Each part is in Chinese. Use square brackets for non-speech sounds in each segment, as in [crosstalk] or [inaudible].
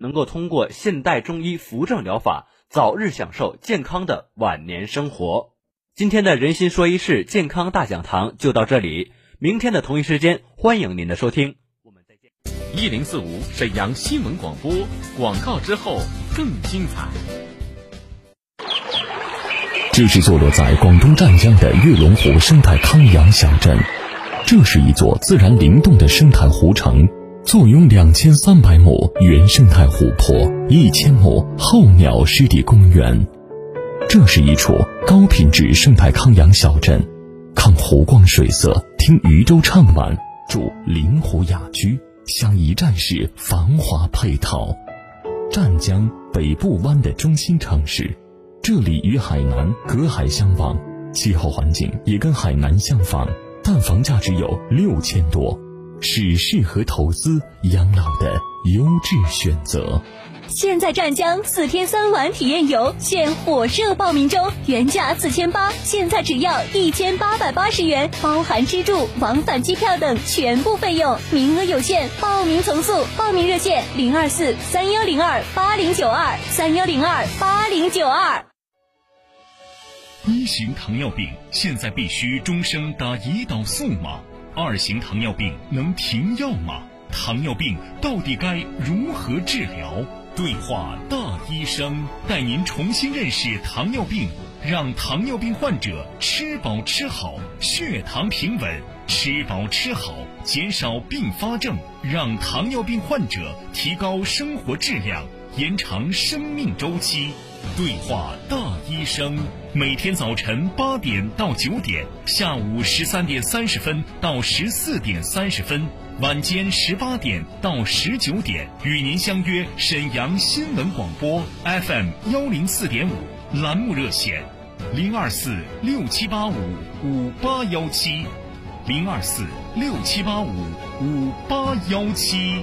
能够通过现代中医扶正疗法，早日享受健康的晚年生活。今天的人心说一事健康大讲堂就到这里，明天的同一时间，欢迎您的收听，我们再见。一零四五沈阳新闻广播广告之后更精彩。这是坐落在广东湛江的月龙湖生态康养小镇，这是一座自然灵动的生态湖城，坐拥两千三百亩原生态湖泊、一千亩候鸟湿地公园。这是一处高品质生态康养小镇，看湖光水色，听渔舟唱晚，住临湖雅居，享一站式繁华配套。湛江北部湾的中心城市。这里与海南隔海相望，气候环境也跟海南相仿，但房价只有六千多，是适合投资养老的优质选择。现在湛江四天三晚体验游现火热报名中，原价四千八，现在只要一千八百八十元，包含吃住、往返机票等全部费用，名额有限，报名从速。报名热线零二四三幺零二八零九二三幺零二八零九二。一型糖尿病现在必须终生打胰岛素吗？二型糖尿病能停药吗？糖尿病到底该如何治疗？对话大医生，带您重新认识糖尿病，让糖尿病患者吃饱吃好，血糖平稳；吃饱吃好，减少并发症，让糖尿病患者提高生活质量，延长生命周期。对话大医生，每天早晨八点到九点，下午十三点三十分到十四点三十分，晚间十八点到十九点，与您相约沈阳新闻广播 FM 幺零四点五栏目热线，零二四六七八五五八幺七，零二四六七八五五八幺七。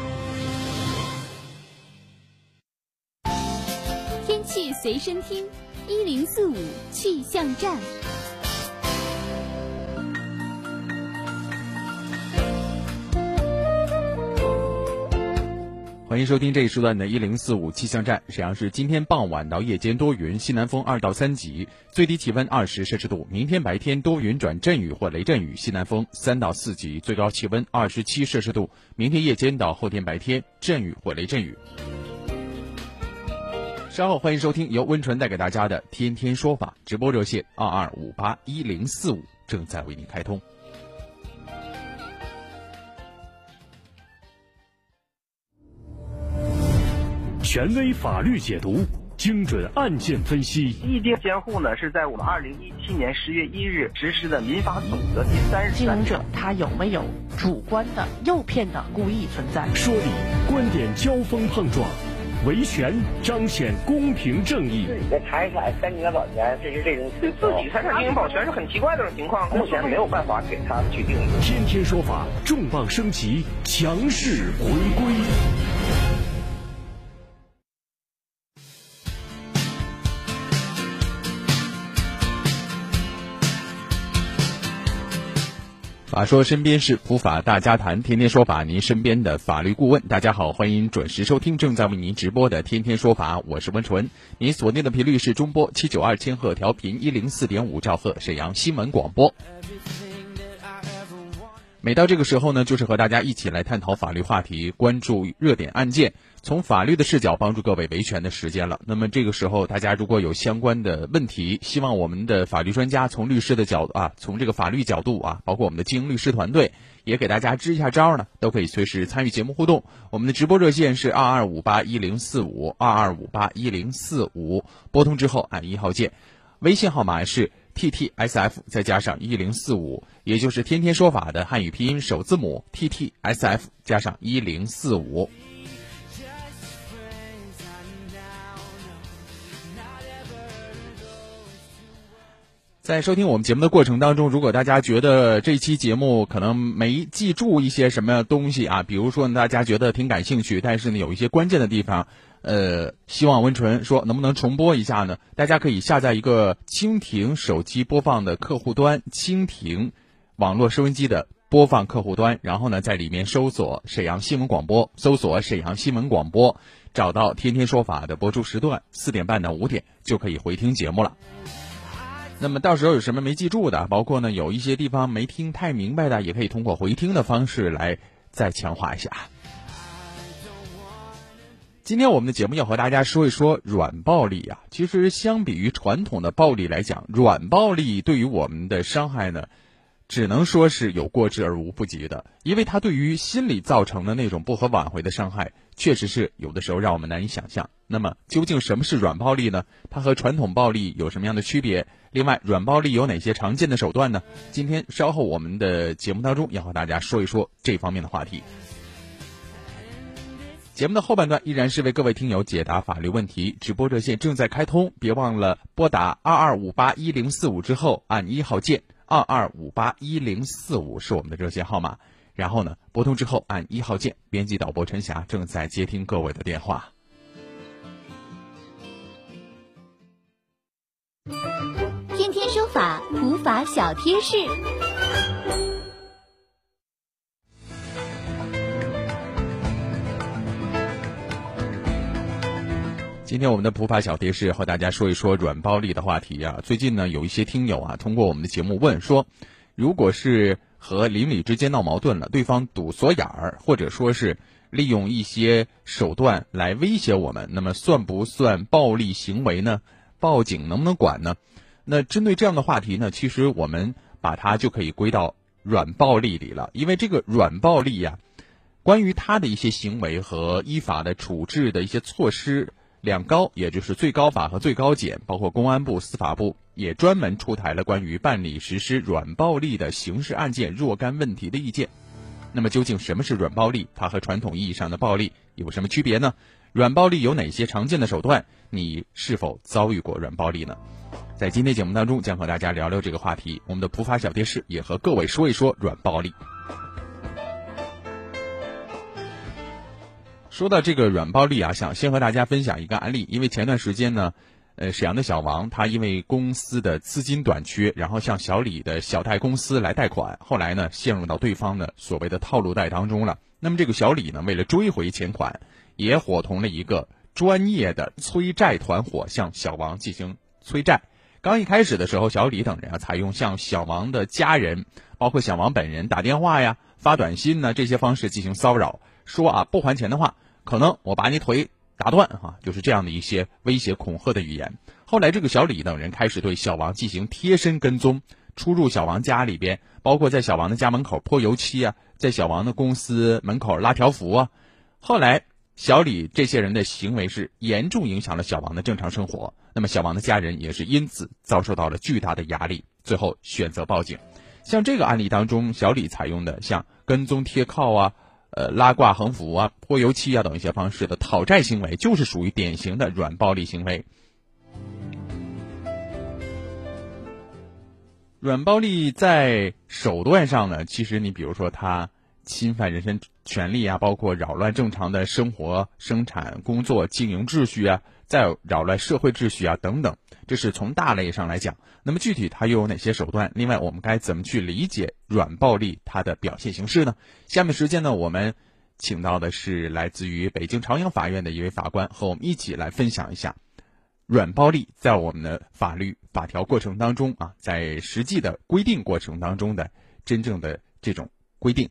天气随身听，一零四五气象站。欢迎收听这一时段的“一零四五气象站”。沈阳市今天傍晚到夜间多云，西南风二到三级，最低气温二十摄氏度。明天白天多云转阵雨或雷阵雨，西南风三到四级，最高气温二十七摄氏度。明天夜间到后天白天阵雨或雷阵雨。稍后欢迎收听由温纯带给大家的《天天说法》直播热线二二五八一零四五正在为您开通。权威法律解读，精准案件分析。异地监护呢，是在我们二零一七年十月一日实施的民法总则第三十三经营者他有没有主观的诱骗的故意存在？说理，观点交锋碰撞。维权彰显公平正义。自己的财产三年保全，这是这种对自己财产进行保全是很奇怪的种情况，目前没有办法给他去定义。天天说法重磅升级，强势回归。法说身边事，普法大家谈，天天说法，您身边的法律顾问。大家好，欢迎准时收听正在为您直播的《天天说法》，我是温纯。您锁定的频率是中波七九二千赫调频，一零四点五兆赫，沈阳新闻广播。每到这个时候呢，就是和大家一起来探讨法律话题，关注热点案件。从法律的视角帮助各位维权的时间了。那么这个时候，大家如果有相关的问题，希望我们的法律专家从律师的角度啊，从这个法律角度啊，包括我们的精英律师团队，也给大家支一下招呢，都可以随时参与节目互动。我们的直播热线是二二五八一零四五二二五八一零四五，拨通之后按一号键，微信号码是 ttsf 再加上一零四五也就是天天说法的汉语拼音首字母 ttsf 加上一零四五。在收听我们节目的过程当中如果大家觉得这期节目可能没记住一些什么东西啊比如说大家觉得挺感兴趣但是呢有一些关键的地方呃，希望温纯说能不能重播一下呢？大家可以下载一个蜻蜓手机播放的客户端，蜻蜓网络收音机的播放客户端，然后呢在里面搜索沈阳新闻广播，搜索沈阳新闻广播，找到天天说法的播出时段，四点半到五点就可以回听节目了。那么到时候有什么没记住的，包括呢有一些地方没听太明白的，也可以通过回听的方式来再强化一下。今天我们的节目要和大家说一说软暴力啊。其实相比于传统的暴力来讲，软暴力对于我们的伤害呢，只能说是有过之而无不及的，因为它对于心理造成的那种不可挽回的伤害，确实是有的时候让我们难以想象。那么究竟什么是软暴力呢？它和传统暴力有什么样的区别？另外，软暴力有哪些常见的手段呢？今天稍后我们的节目当中要和大家说一说这方面的话题。节目的后半段依然是为各位听友解答法律问题，直播热线正在开通，别忘了拨打二二五八一零四五之后按一号键，二二五八一零四五是我们的热线号码。然后呢，拨通之后按一号键，编辑导播陈霞正在接听各位的电话。天天说法，普法小贴士。今天我们的普法小贴士和大家说一说软暴力的话题啊。最近呢，有一些听友啊，通过我们的节目问说，如果是和邻里之间闹矛盾了，对方堵锁眼儿，或者说是利用一些手段来威胁我们，那么算不算暴力行为呢？报警能不能管呢？那针对这样的话题呢，其实我们把它就可以归到软暴力里了，因为这个软暴力呀，关于他的一些行为和依法的处置的一些措施，两高，也就是最高法和最高检，包括公安部、司法部也专门出台了关于办理实施软暴力的刑事案件若干问题的意见。那么究竟什么是软暴力？它和传统意义上的暴力有什么区别呢？软暴力有哪些常见的手段？你是否遭遇过软暴力呢？在今天节目当中，将和大家聊聊这个话题。我们的普法小贴士也和各位说一说软暴力。说到这个软暴力啊，想先和大家分享一个案例。因为前段时间呢，呃，沈阳的小王他因为公司的资金短缺，然后向小李的小贷公司来贷款，后来呢，陷入到对方的所谓的套路贷当中了。那么这个小李呢，为了追回钱款，也伙同了一个专业的催债团伙向小王进行催债。刚一开始的时候，小李等人啊，采用向小王的家人，包括小王本人打电话呀、发短信呢这些方式进行骚扰，说啊不还钱的话，可能我把你腿打断哈，就是这样的一些威胁恐吓的语言。后来这个小李等人开始对小王进行贴身跟踪，出入小王家里边，包括在小王的家门口泼油漆啊，在小王的公司门口拉条幅啊。后来。小李这些人的行为是严重影响了小王的正常生活，那么小王的家人也是因此遭受到了巨大的压力，最后选择报警。像这个案例当中，小李采用的像跟踪贴靠啊、呃拉挂横幅啊、泼油漆啊等一些方式的讨债行为，就是属于典型的软暴力行为。软暴力在手段上呢，其实你比如说他。侵犯人身权利啊，包括扰乱正常的生活、生产、工作、经营秩序啊，再扰乱社会秩序啊等等，这是从大类上来讲。那么具体它又有哪些手段？另外，我们该怎么去理解软暴力它的表现形式呢？下面时间呢，我们请到的是来自于北京朝阳法院的一位法官，和我们一起来分享一下软暴力在我们的法律法条过程当中啊，在实际的规定过程当中的真正的这种规定。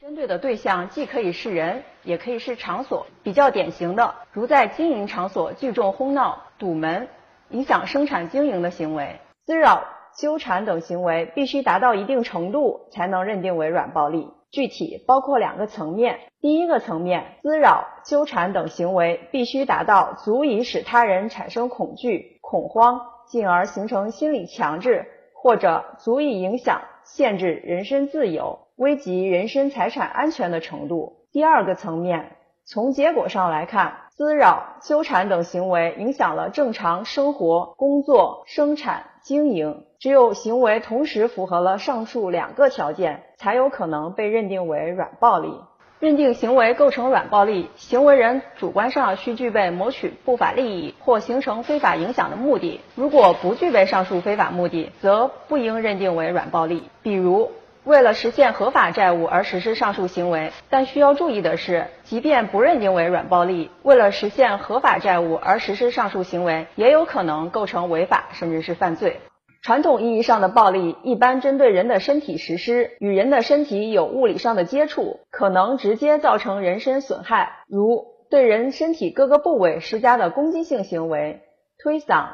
针对的对象既可以是人，也可以是场所。比较典型的，如在经营场所聚众哄闹、堵门、影响生产经营的行为，滋扰、纠缠等行为，必须达到一定程度才能认定为软暴力。具体包括两个层面：第一个层面，滋扰、纠缠等行为必须达到足以使他人产生恐惧、恐慌，进而形成心理强制，或者足以影响、限制人身自由。危及人身财产安全的程度。第二个层面，从结果上来看，滋扰、纠缠等行为影响了正常生活、工作、生产、经营。只有行为同时符合了上述两个条件，才有可能被认定为软暴力。认定行为构成软暴力，行为人主观上需具备谋取不法利益或形成非法影响的目的。如果不具备上述非法目的，则不应认定为软暴力。比如，为了实现合法债务而实施上述行为，但需要注意的是，即便不认定为软暴力，为了实现合法债务而实施上述行为，也有可能构成违法甚至是犯罪。传统意义上的暴力一般针对人的身体实施，与人的身体有物理上的接触，可能直接造成人身损害，如对人身体各个部位施加的攻击性行为，推搡、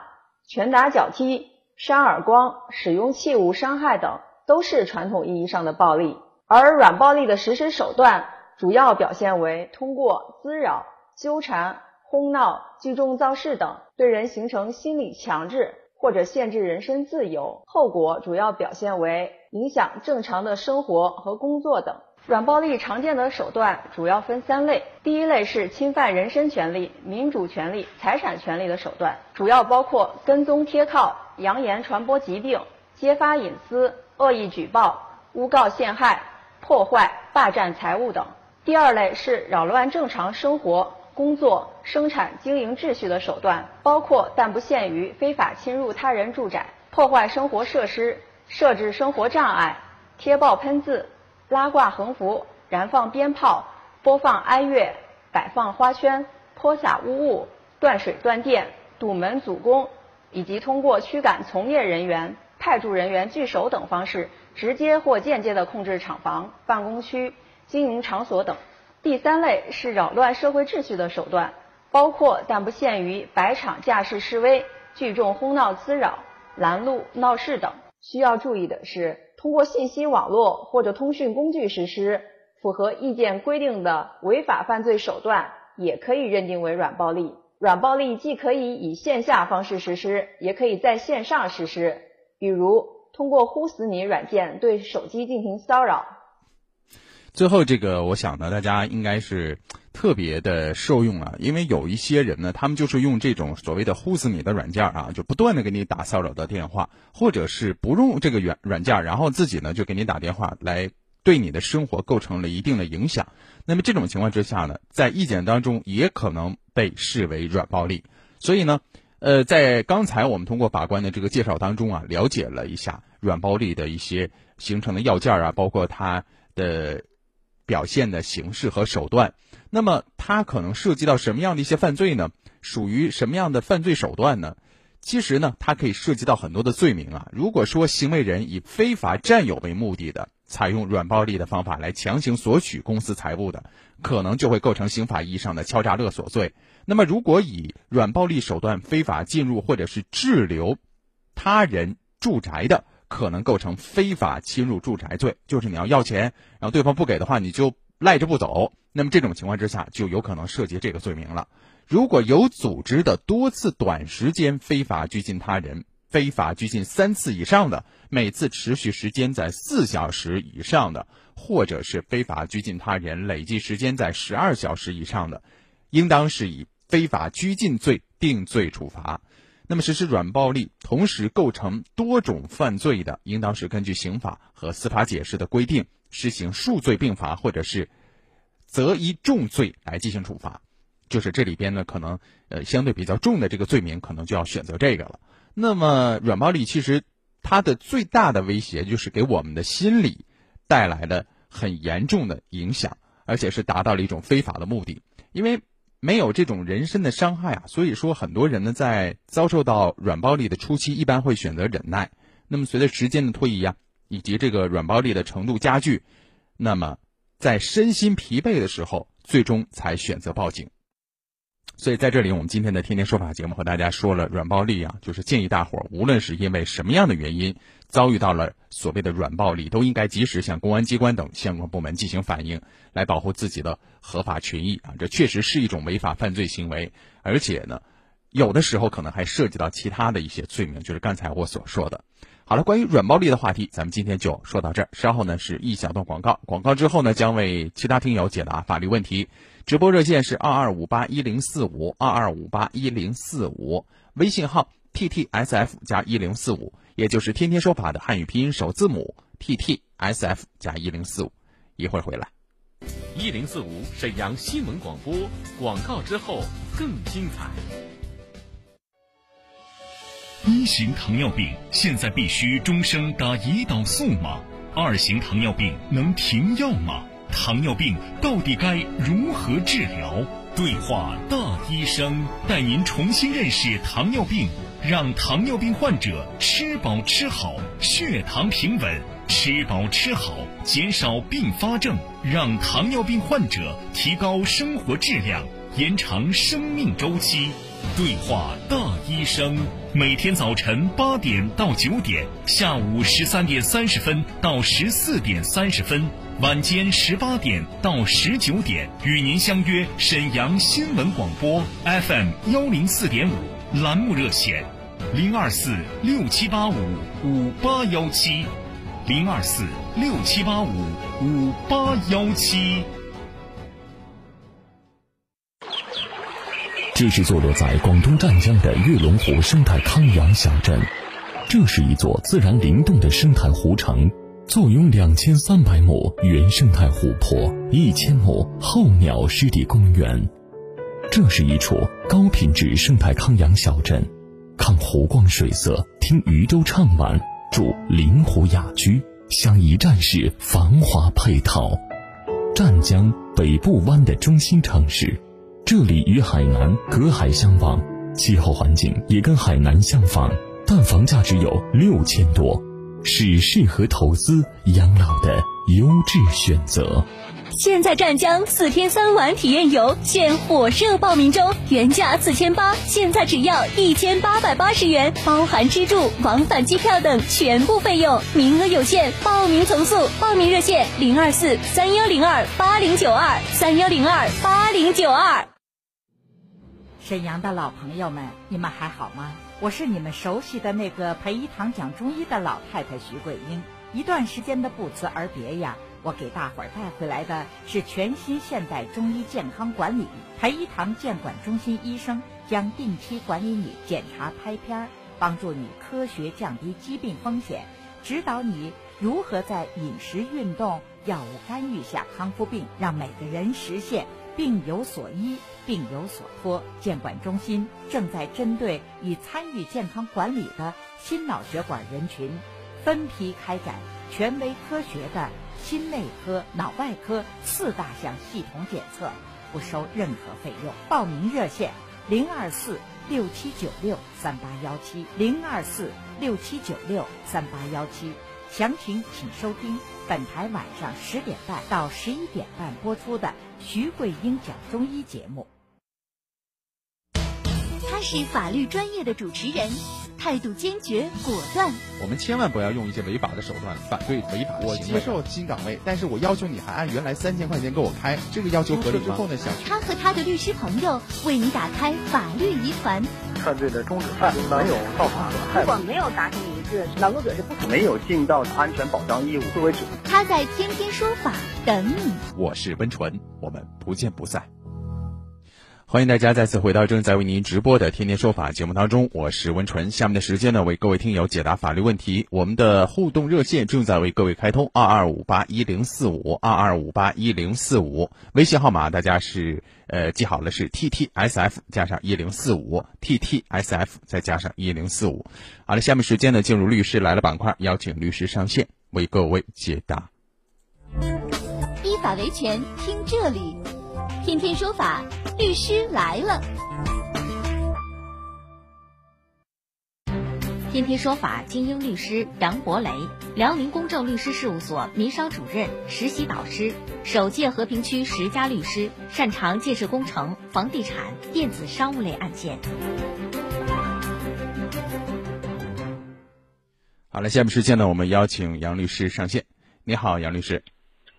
拳打脚踢、扇耳光、使用器物伤害等，都是传统意义上的暴力。而软暴力的实施手段主要表现为通过滋扰、纠缠、哄闹、聚众造势等，对人形成心理强制。或者限制人身自由，后果主要表现为影响正常的生活和工作等。软暴力常见的手段主要分三类，第一类是侵犯人身权利、民主权利、财产权利的手段，主要包括跟踪贴靠、扬言传播疾病、揭发隐私、恶意举报、诬告陷害、破坏、霸占财物等。第二类是扰乱正常生活。工作、生产、经营秩序的手段，包括但不限于非法侵入他人住宅、破坏生活设施、设置生活障碍、贴报喷字、拉挂横幅、燃放鞭炮、播放哀乐、摆放花圈、泼洒污物、断水断电、堵门阻工，以及通过驱赶从业人员、派驻人员聚首等方式，直接或间接的控制厂房、办公区、经营场所等。第三类是扰乱社会秩序的手段，包括但不限于摆场架势示威、聚众哄闹滋扰、拦路闹事等。需要注意的是，通过信息网络或者通讯工具实施符合意见规定的违法犯罪手段，也可以认定为软暴力。软暴力既可以以线下方式实施，也可以在线上实施，比如通过“呼死你”软件对手机进行骚扰。最后，这个我想呢，大家应该是特别的受用啊，因为有一些人呢，他们就是用这种所谓的“呼死你”的软件啊，就不断的给你打骚扰的电话，或者是不用这个软软件，然后自己呢就给你打电话来对你的生活构成了一定的影响。那么这种情况之下呢，在意见当中也可能被视为软暴力。所以呢，呃，在刚才我们通过法官的这个介绍当中啊，了解了一下软暴力的一些形成的要件啊，包括它的。表现的形式和手段，那么它可能涉及到什么样的一些犯罪呢？属于什么样的犯罪手段呢？其实呢，它可以涉及到很多的罪名啊。如果说行为人以非法占有为目的的，采用软暴力的方法来强行索取公司财物的，可能就会构成刑法意义上的敲诈勒索罪。那么，如果以软暴力手段非法进入或者是滞留他人住宅的，可能构成非法侵入住宅罪，就是你要要钱，然后对方不给的话，你就赖着不走。那么这种情况之下，就有可能涉及这个罪名了。如果有组织的多次短时间非法拘禁他人，非法拘禁三次以上的，每次持续时间在四小时以上的，或者是非法拘禁他人累计时间在十二小时以上的，应当是以非法拘禁罪定罪处罚。那么实施软暴力，同时构成多种犯罪的，应当是根据刑法和司法解释的规定，实行数罪并罚，或者是择一重罪来进行处罚。就是这里边呢，可能呃相对比较重的这个罪名，可能就要选择这个了。那么软暴力其实它的最大的威胁，就是给我们的心理带来了很严重的影响，而且是达到了一种非法的目的，因为。没有这种人身的伤害啊，所以说很多人呢在遭受到软暴力的初期，一般会选择忍耐。那么随着时间的推移啊，以及这个软暴力的程度加剧，那么在身心疲惫的时候，最终才选择报警。所以在这里，我们今天的天天说法节目和大家说了软暴力啊，就是建议大伙儿，无论是因为什么样的原因遭遇到了所谓的软暴力，都应该及时向公安机关等相关部门进行反映，来保护自己的合法权益啊。这确实是一种违法犯罪行为，而且呢，有的时候可能还涉及到其他的一些罪名，就是刚才我所说的。好了，关于软暴力的话题，咱们今天就说到这儿。稍后呢是一小段广告，广告之后呢将为其他听友解答法律问题。直播热线是二二五八一零四五二二五八一零四五，微信号 t t s f 加一零四五，也就是天天说法的汉语拼音首字母 t t s f 加一零四五。一会儿回来。一零四五沈阳新闻广播，广告之后更精彩。一型糖尿病现在必须终生打胰岛素吗？二型糖尿病能停药吗？糖尿病到底该如何治疗？对话大医生，带您重新认识糖尿病，让糖尿病患者吃饱吃好，血糖平稳；吃饱吃好，减少并发症，让糖尿病患者提高生活质量，延长生命周期。对话大医生，每天早晨八点到九点，下午十三点三十分到十四点三十分，晚间十八点到十九点，与您相约沈阳新闻广播 FM 幺零四点五栏目热线，零二四六七八五五八幺七，零二四六七八五五八幺七。这是坐落在广东湛江的月龙湖生态康养小镇，这是一座自然灵动的生态湖城，坐拥两千三百亩原生态湖泊、一千亩候鸟湿地公园。这是一处高品质生态康养小镇，看湖光水色，听渔舟唱晚，住临湖雅居，享一站式繁华配套。湛江北部湾的中心城市。这里与海南隔海相望，气候环境也跟海南相仿，但房价只有六千多，是适合投资养老的优质选择。现在湛江四天三晚体验游现火热报名中，原价四千八，现在只要一千八百八十元，包含吃住、往返机票等全部费用，名额有限，报名从速。报名热线零二四三幺零二八零九二三幺零二八零九二。沈阳的老朋友们，你们还好吗？我是你们熟悉的那个陪一堂讲中医的老太太徐桂英。一段时间的不辞而别呀，我给大伙儿带回来的是全新现代中医健康管理。陪一堂健管中心医生将定期管理你检查拍片儿，帮助你科学降低疾病风险，指导你如何在饮食、运动、药物干预下康复病，让每个人实现病有所医。病有所托，监管中心正在针对已参与健康管理的心脑血管人群，分批开展权威科学的心内科、脑外科四大项系统检测，不收任何费用。报名热线：零二四六七九六三八幺七，零二四六七九六三八幺七。详情请收听本台晚上十点半到十一点半播出的徐桂英讲中医节目。他是法律专业的主持人，态度坚决果断。我们千万不要用一些违法的手段反对违法的我接受新岗位，但是我要求你还按原来三千块钱给我开，这个要求合理之后呢，想他和他的律师朋友为你打开法律疑团。犯罪的终止犯没有造成损害，如果没有达成一致，劳动者是不可没有尽到安全保障义务作为主。他在天天说法等你。我是温纯，我们不见不散。欢迎大家再次回到正在为您直播的《天天说法》节目当中，我是温纯。下面的时间呢，为各位听友解答法律问题。我们的互动热线正在为各位开通：二二五八一零四五二二五八一零四五。微信号码大家是呃记好了，是 T T S F 加上一零四五 T T S F 再加上一零四五。好了，下面时间呢，进入律师来了板块，邀请律师上线为各位解答。依法维权，听这里。天天说法，律师来了。天天说法精英律师杨博雷，辽宁公正律师事务所民商主任、实习导师，首届和平区十佳律师，擅长建设工程、房地产、电子商务类案件。好了，下面时间呢，我们邀请杨律师上线。你好，杨律师。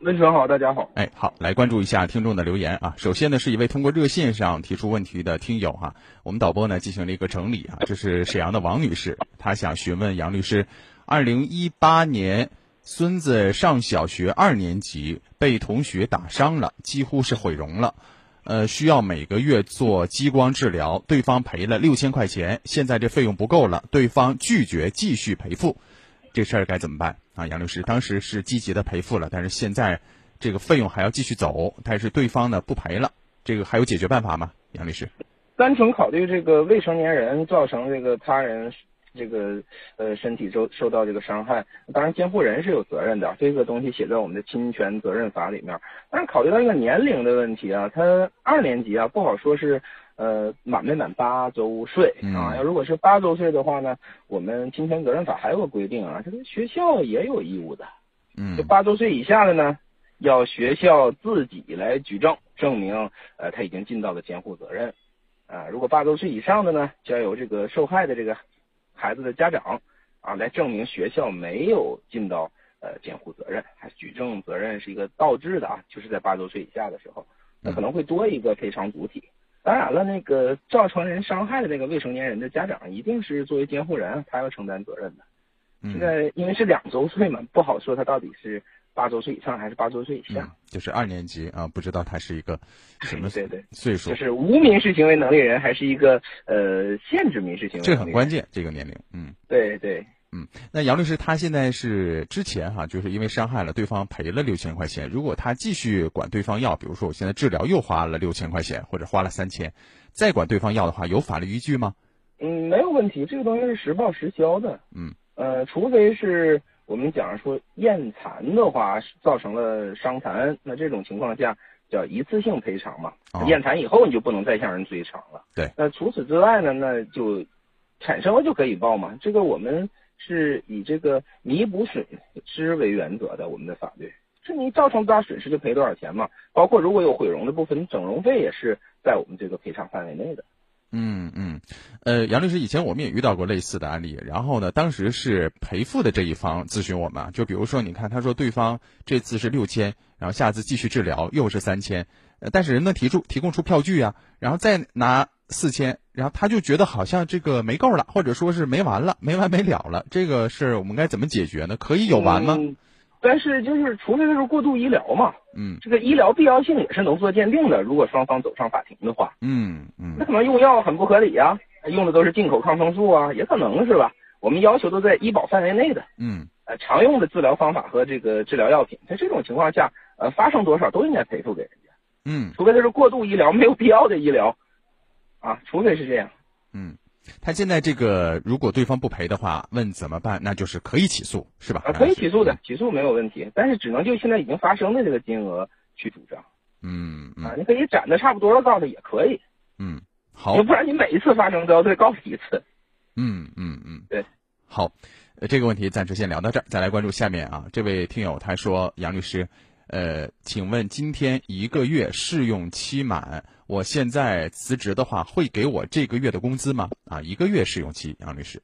温纯好，大家好。哎，好，来关注一下听众的留言啊。首先呢，是一位通过热线上提出问题的听友哈，我们导播呢进行了一个整理啊。这是沈阳的王女士，她想询问杨律师：二零一八年孙子上小学二年级，被同学打伤了，几乎是毁容了。呃，需要每个月做激光治疗，对方赔了六千块钱，现在这费用不够了，对方拒绝继续赔付，这事儿该怎么办啊？杨律师，当时是积极的赔付了，但是现在这个费用还要继续走，但是对方呢不赔了，这个还有解决办法吗？杨律师，单纯考虑这个未成年人造成这个他人。这个呃身体受受到这个伤害，当然监护人是有责任的，这个东西写在我们的侵权责任法里面。但是考虑到一个年龄的问题啊，他二年级啊不好说是呃满没满八周岁啊。要如果是八周岁的话呢，我们侵权责任法还有个规定啊，这个学校也有义务的。嗯，就八周岁以下的呢，要学校自己来举证证明呃他已经尽到了监护责任啊。如果八周岁以上的呢，就要由这个受害的这个。孩子的家长啊，来证明学校没有尽到呃监护责任，还举证责任是一个倒置的啊，就是在八周岁以下的时候，那可能会多一个赔偿主体。当然了，那个造成人伤害的那个未成年人的家长，一定是作为监护人，他要承担责任的。现在因为是两周岁嘛，不好说他到底是。八周岁以上还是八周岁以下？就是二年级啊，不知道他是一个 [laughs] 什么对对岁数？就是无民事行为能力人，还是一个呃限制民事行为？这很关键，这个年龄，嗯，对对，嗯。那杨律师他现在是之前哈，就是因为伤害了对方赔了六千块钱，如果他继续管对方要，比如说我现在治疗又花了六千块钱，或者花了三千，再管对方要的话，有法律依据吗？嗯，没有问题，这个东西是实报实销的。嗯，呃，除非是。我们讲说验残的话造成了伤残，那这种情况下叫一次性赔偿嘛。验残以后你就不能再向人追偿了。对。那除此之外呢，那就产生了就可以报嘛。这个我们是以这个弥补损失为原则的，我们的法律是你造成多大损失就赔多少钱嘛。包括如果有毁容的部分，你整容费也是在我们这个赔偿范围内的。嗯嗯，呃，杨律师，以前我们也遇到过类似的案例，然后呢，当时是赔付的这一方咨询我们，就比如说，你看，他说对方这次是六千，然后下次继续治疗又是三千，呃，但是人能提出提供出票据啊，然后再拿四千，然后他就觉得好像这个没够了，或者说是没完了，没完没了了，这个事我们该怎么解决呢？可以有完吗？但是就是，除非就是过度医疗嘛，嗯，这个医疗必要性也是能做鉴定的。如果双方走上法庭的话，嗯嗯，那可能用药很不合理呀，用的都是进口抗生素啊，也可能是吧？我们要求都在医保范围内的，嗯，呃，常用的治疗方法和这个治疗药品，在这种情况下，呃，发生多少都应该赔付给人家，嗯，除非他是过度医疗，没有必要的医疗，啊，除非是这样，嗯。他现在这个，如果对方不赔的话，问怎么办？那就是可以起诉，是吧？啊，可以起诉的，起诉没有问题，但是只能就现在已经发生的这个金额去主张。嗯啊，你可以攒的差不多了告诉也可以。嗯，好。不然你每一次发生都要再告诉一次。嗯嗯嗯，对。好，呃，这个问题暂时先聊到这儿，再来关注下面啊。这位听友他说：“杨律师。”呃，请问今天一个月试用期满，我现在辞职的话，会给我这个月的工资吗？啊，一个月试用期，杨律师，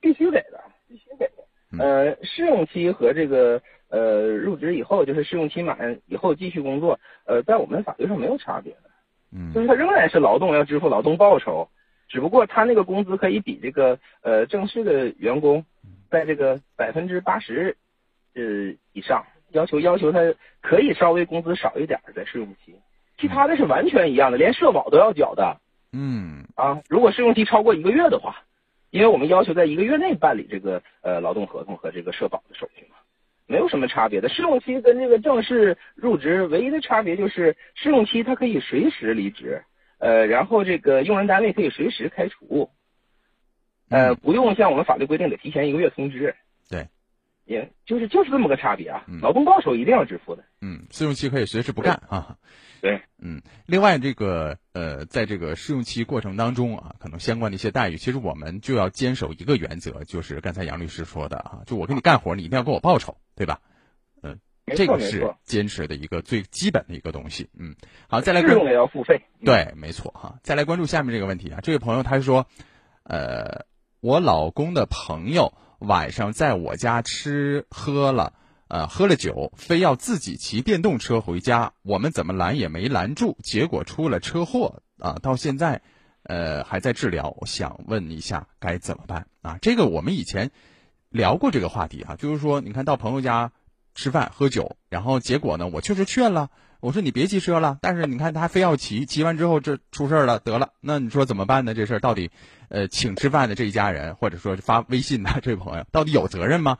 必须给的，必须给的。呃，试用期和这个呃入职以后，就是试用期满以后继续工作，呃，在我们法律上没有差别的，嗯，就是他仍然是劳动要支付劳动报酬，只不过他那个工资可以比这个呃正式的员工在这个百分之八十呃以上。要求要求他可以稍微工资少一点在试用期，其他的是完全一样的，连社保都要缴的。嗯啊，如果试用期超过一个月的话，因为我们要求在一个月内办理这个呃劳动合同和这个社保的手续嘛，没有什么差别的。试用期跟这个正式入职唯一的差别就是试用期它可以随时离职，呃，然后这个用人单位可以随时开除，呃，不用像我们法律规定得提前一个月通知。对。也就是就是这么个差别啊，劳动报酬一定要支付的。嗯，试用期可以随时不干啊。对，嗯，另外这个呃，在这个试用期过程当中啊，可能相关的一些待遇，其实我们就要坚守一个原则，就是刚才杨律师说的啊，就我给你干活，你一定要给我报酬，对吧？嗯，这个是坚持的一个最基本的一个东西。嗯，好，再来试用也要付费。对，没错哈。再来关注下面这个问题啊，这位朋友他说，呃，我老公的朋友。晚上在我家吃喝了，呃，喝了酒，非要自己骑电动车回家，我们怎么拦也没拦住，结果出了车祸啊！到现在，呃，还在治疗。我想问一下该怎么办啊？这个我们以前聊过这个话题啊，就是说，你看到朋友家吃饭喝酒，然后结果呢，我确实劝了，我说你别骑车了，但是你看他非要骑，骑完之后这出事儿了，得了，那你说怎么办呢？这事儿到底，呃，请吃饭的这一家人，或者说发微信的 [laughs] 这位朋友，到底有责任吗？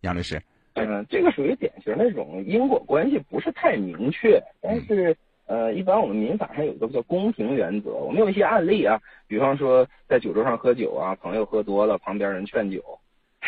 杨律师，嗯，这个属于典型那种因果关系不是太明确，但是呃，一般我们民法上有一个叫公平原则，我们有一些案例啊，比方说在酒桌上喝酒啊，朋友喝多了，旁边人劝酒。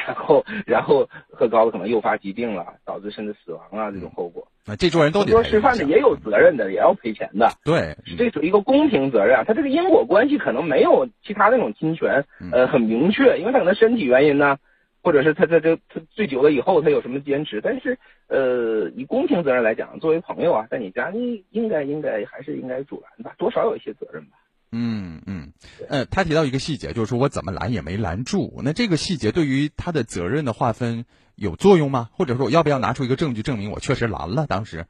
然后，然后喝高了可能诱发疾病了，导致甚至死亡啊这种后果。那这桌人都得说吃饭的也有责任的，也要赔钱的。对，这属于一个公平责任。他这个因果关系可能没有其他那种侵权，呃，很明确，因为他可能身体原因呢，或者是他他这他醉酒了以后他有什么坚持。但是，呃，以公平责任来讲，作为朋友啊，在你家你应该应该还是应该阻拦吧，多少有一些责任吧。嗯嗯，呃，他提到一个细节，就是说我怎么拦也没拦住。那这个细节对于他的责任的划分有作用吗？或者说我要不要拿出一个证据证明我确实拦了？当时，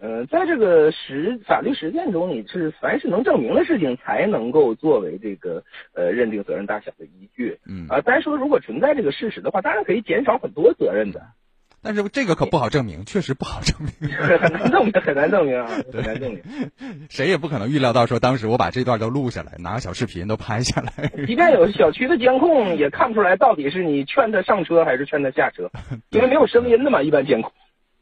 呃，在这个实法律实践中，你是凡是能证明的事情才能够作为这个呃认定责任大小的依据。嗯啊，单说如果存在这个事实的话，当然可以减少很多责任的。但是这个可不好证明，确实不好证明，[laughs] 很难证明，很难证明啊，很难证明。[laughs] 谁也不可能预料到说，当时我把这段都录下来，拿个小视频都拍下来。即便有小区的监控，也看不出来到底是你劝他上车还是劝他下车，[laughs] 因为没有声音的嘛，一般监控。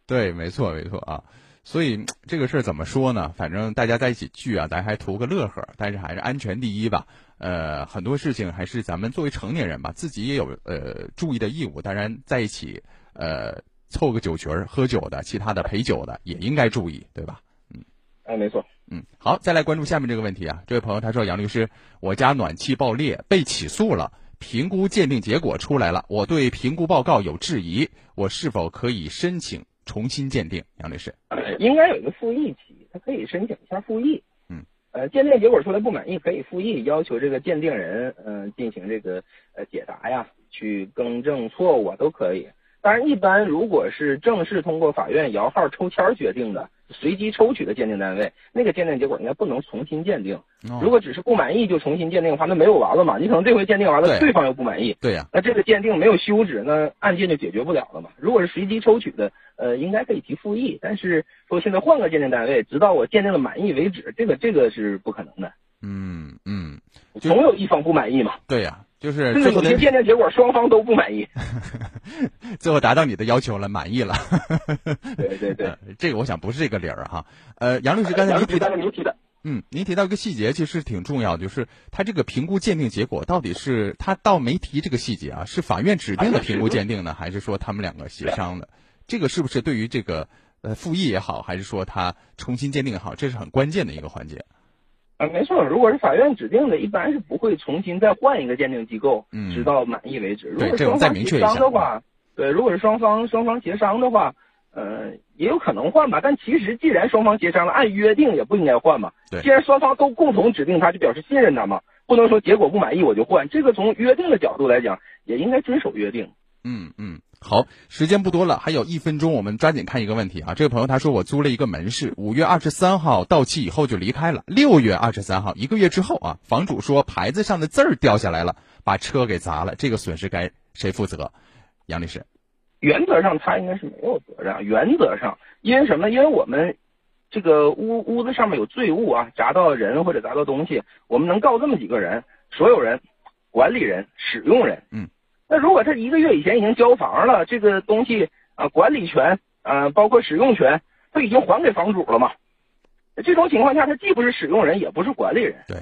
对，没错，没错啊。所以这个事儿怎么说呢？反正大家在一起聚啊，咱还图个乐呵，但是还是安全第一吧。呃，很多事情还是咱们作为成年人吧，自己也有呃注意的义务。当然，在一起。呃，凑个酒局儿喝酒的，其他的陪酒的也应该注意，对吧？嗯，哎，没错。嗯，好，再来关注下面这个问题啊。这位朋友他说：“杨律师，我家暖气爆裂被起诉了，评估鉴定结果出来了，我对评估报告有质疑，我是否可以申请重新鉴定？”杨律师，应该有一个复议期，他可以申请一下复议。嗯，呃，鉴定结果出来不满意，可以复议，要求这个鉴定人嗯进行这个呃解答呀，去更正错误啊，都可以。当然，一般如果是正式通过法院摇号抽签决定的，随机抽取的鉴定单位，那个鉴定结果应该不能重新鉴定。如果只是不满意就重新鉴定的话，那没有完了嘛？你可能这回鉴定完了，对方又不满意，对呀，那这个鉴定没有休止，那案件就解决不了了嘛？如果是随机抽取的，呃，应该可以提复议。但是说现在换个鉴定单位，直到我鉴定了满意为止，这个这个是不可能的。嗯嗯，总有一方不满意嘛？对呀。就是最后的鉴定结果，双方都不满意，[laughs] 最后达到你的要求了，满意了。对对对，[laughs] 这个我想不是这个理儿哈。呃，杨律师刚才您提到，您提的，嗯，您提到一个细节，其实挺重要的，就是他这个评估鉴定结果到底是他倒没提这个细节啊，是法院指定的评估鉴定呢，还是说他们两个协商的？这个是不是对于这个呃复议也好，还是说他重新鉴定也好，这是很关键的一个环节。啊，没错，如果是法院指定的，一般是不会重新再换一个鉴定机构，嗯，直到满意为止。如果双方协商的话，对，如果是双方双方协商的话，呃，也有可能换吧。但其实既然双方协商了，按约定也不应该换嘛。对，既然双方都共同指定他，就表示信任他嘛，不能说结果不满意我就换。这个从约定的角度来讲，也应该遵守约定。嗯嗯。好，时间不多了，还有一分钟，我们抓紧看一个问题啊。这位朋友他说，我租了一个门市，五月二十三号到期以后就离开了。六月二十三号，一个月之后啊，房主说牌子上的字儿掉下来了，把车给砸了，这个损失该谁负责？杨律师，原则上他应该是没有责任。原则上，因为什么？因为我们这个屋屋子上面有坠物啊，砸到人或者砸到东西，我们能告这么几个人：所有人、管理人、使用人。嗯。那如果他一个月以前已经交房了，这个东西啊，管理权啊，包括使用权，都已经还给房主了嘛？这种情况下，他既不是使用人，也不是管理人。对。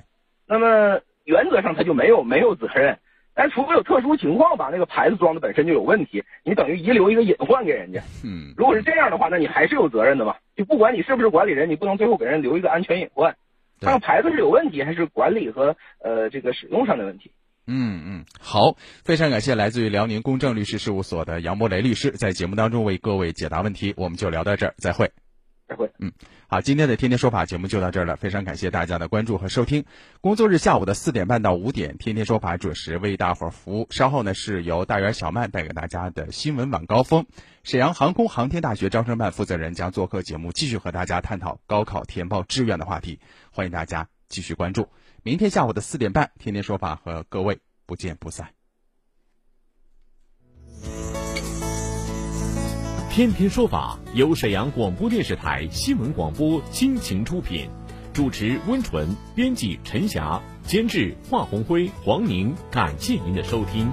那么原则上他就没有没有责任，但除非有特殊情况吧，那个牌子装的本身就有问题，你等于遗留一个隐患给人家。嗯。如果是这样的话，那你还是有责任的嘛？就不管你是不是管理人，你不能最后给人留一个安全隐患。看牌子是有问题，还是管理和呃这个使用上的问题？嗯嗯，好，非常感谢来自于辽宁公正律师事务所的杨博雷律师在节目当中为各位解答问题，我们就聊到这儿，再会。再会。嗯，好，今天的天天说法节目就到这儿了，非常感谢大家的关注和收听。工作日下午的四点半到五点，天天说法准时为大伙儿服务。稍后呢是由大元小曼带给大家的新闻晚高峰，沈阳航空航天大学招生办负责人将做客节目，继续和大家探讨高考填报志愿的话题，欢迎大家继续关注。明天下午的四点半，天天说法和各位不见不散。天天说法由沈阳广播电视台新闻广播倾情出品，主持温纯，编辑陈霞，监制华红辉、黄宁。感谢您的收听。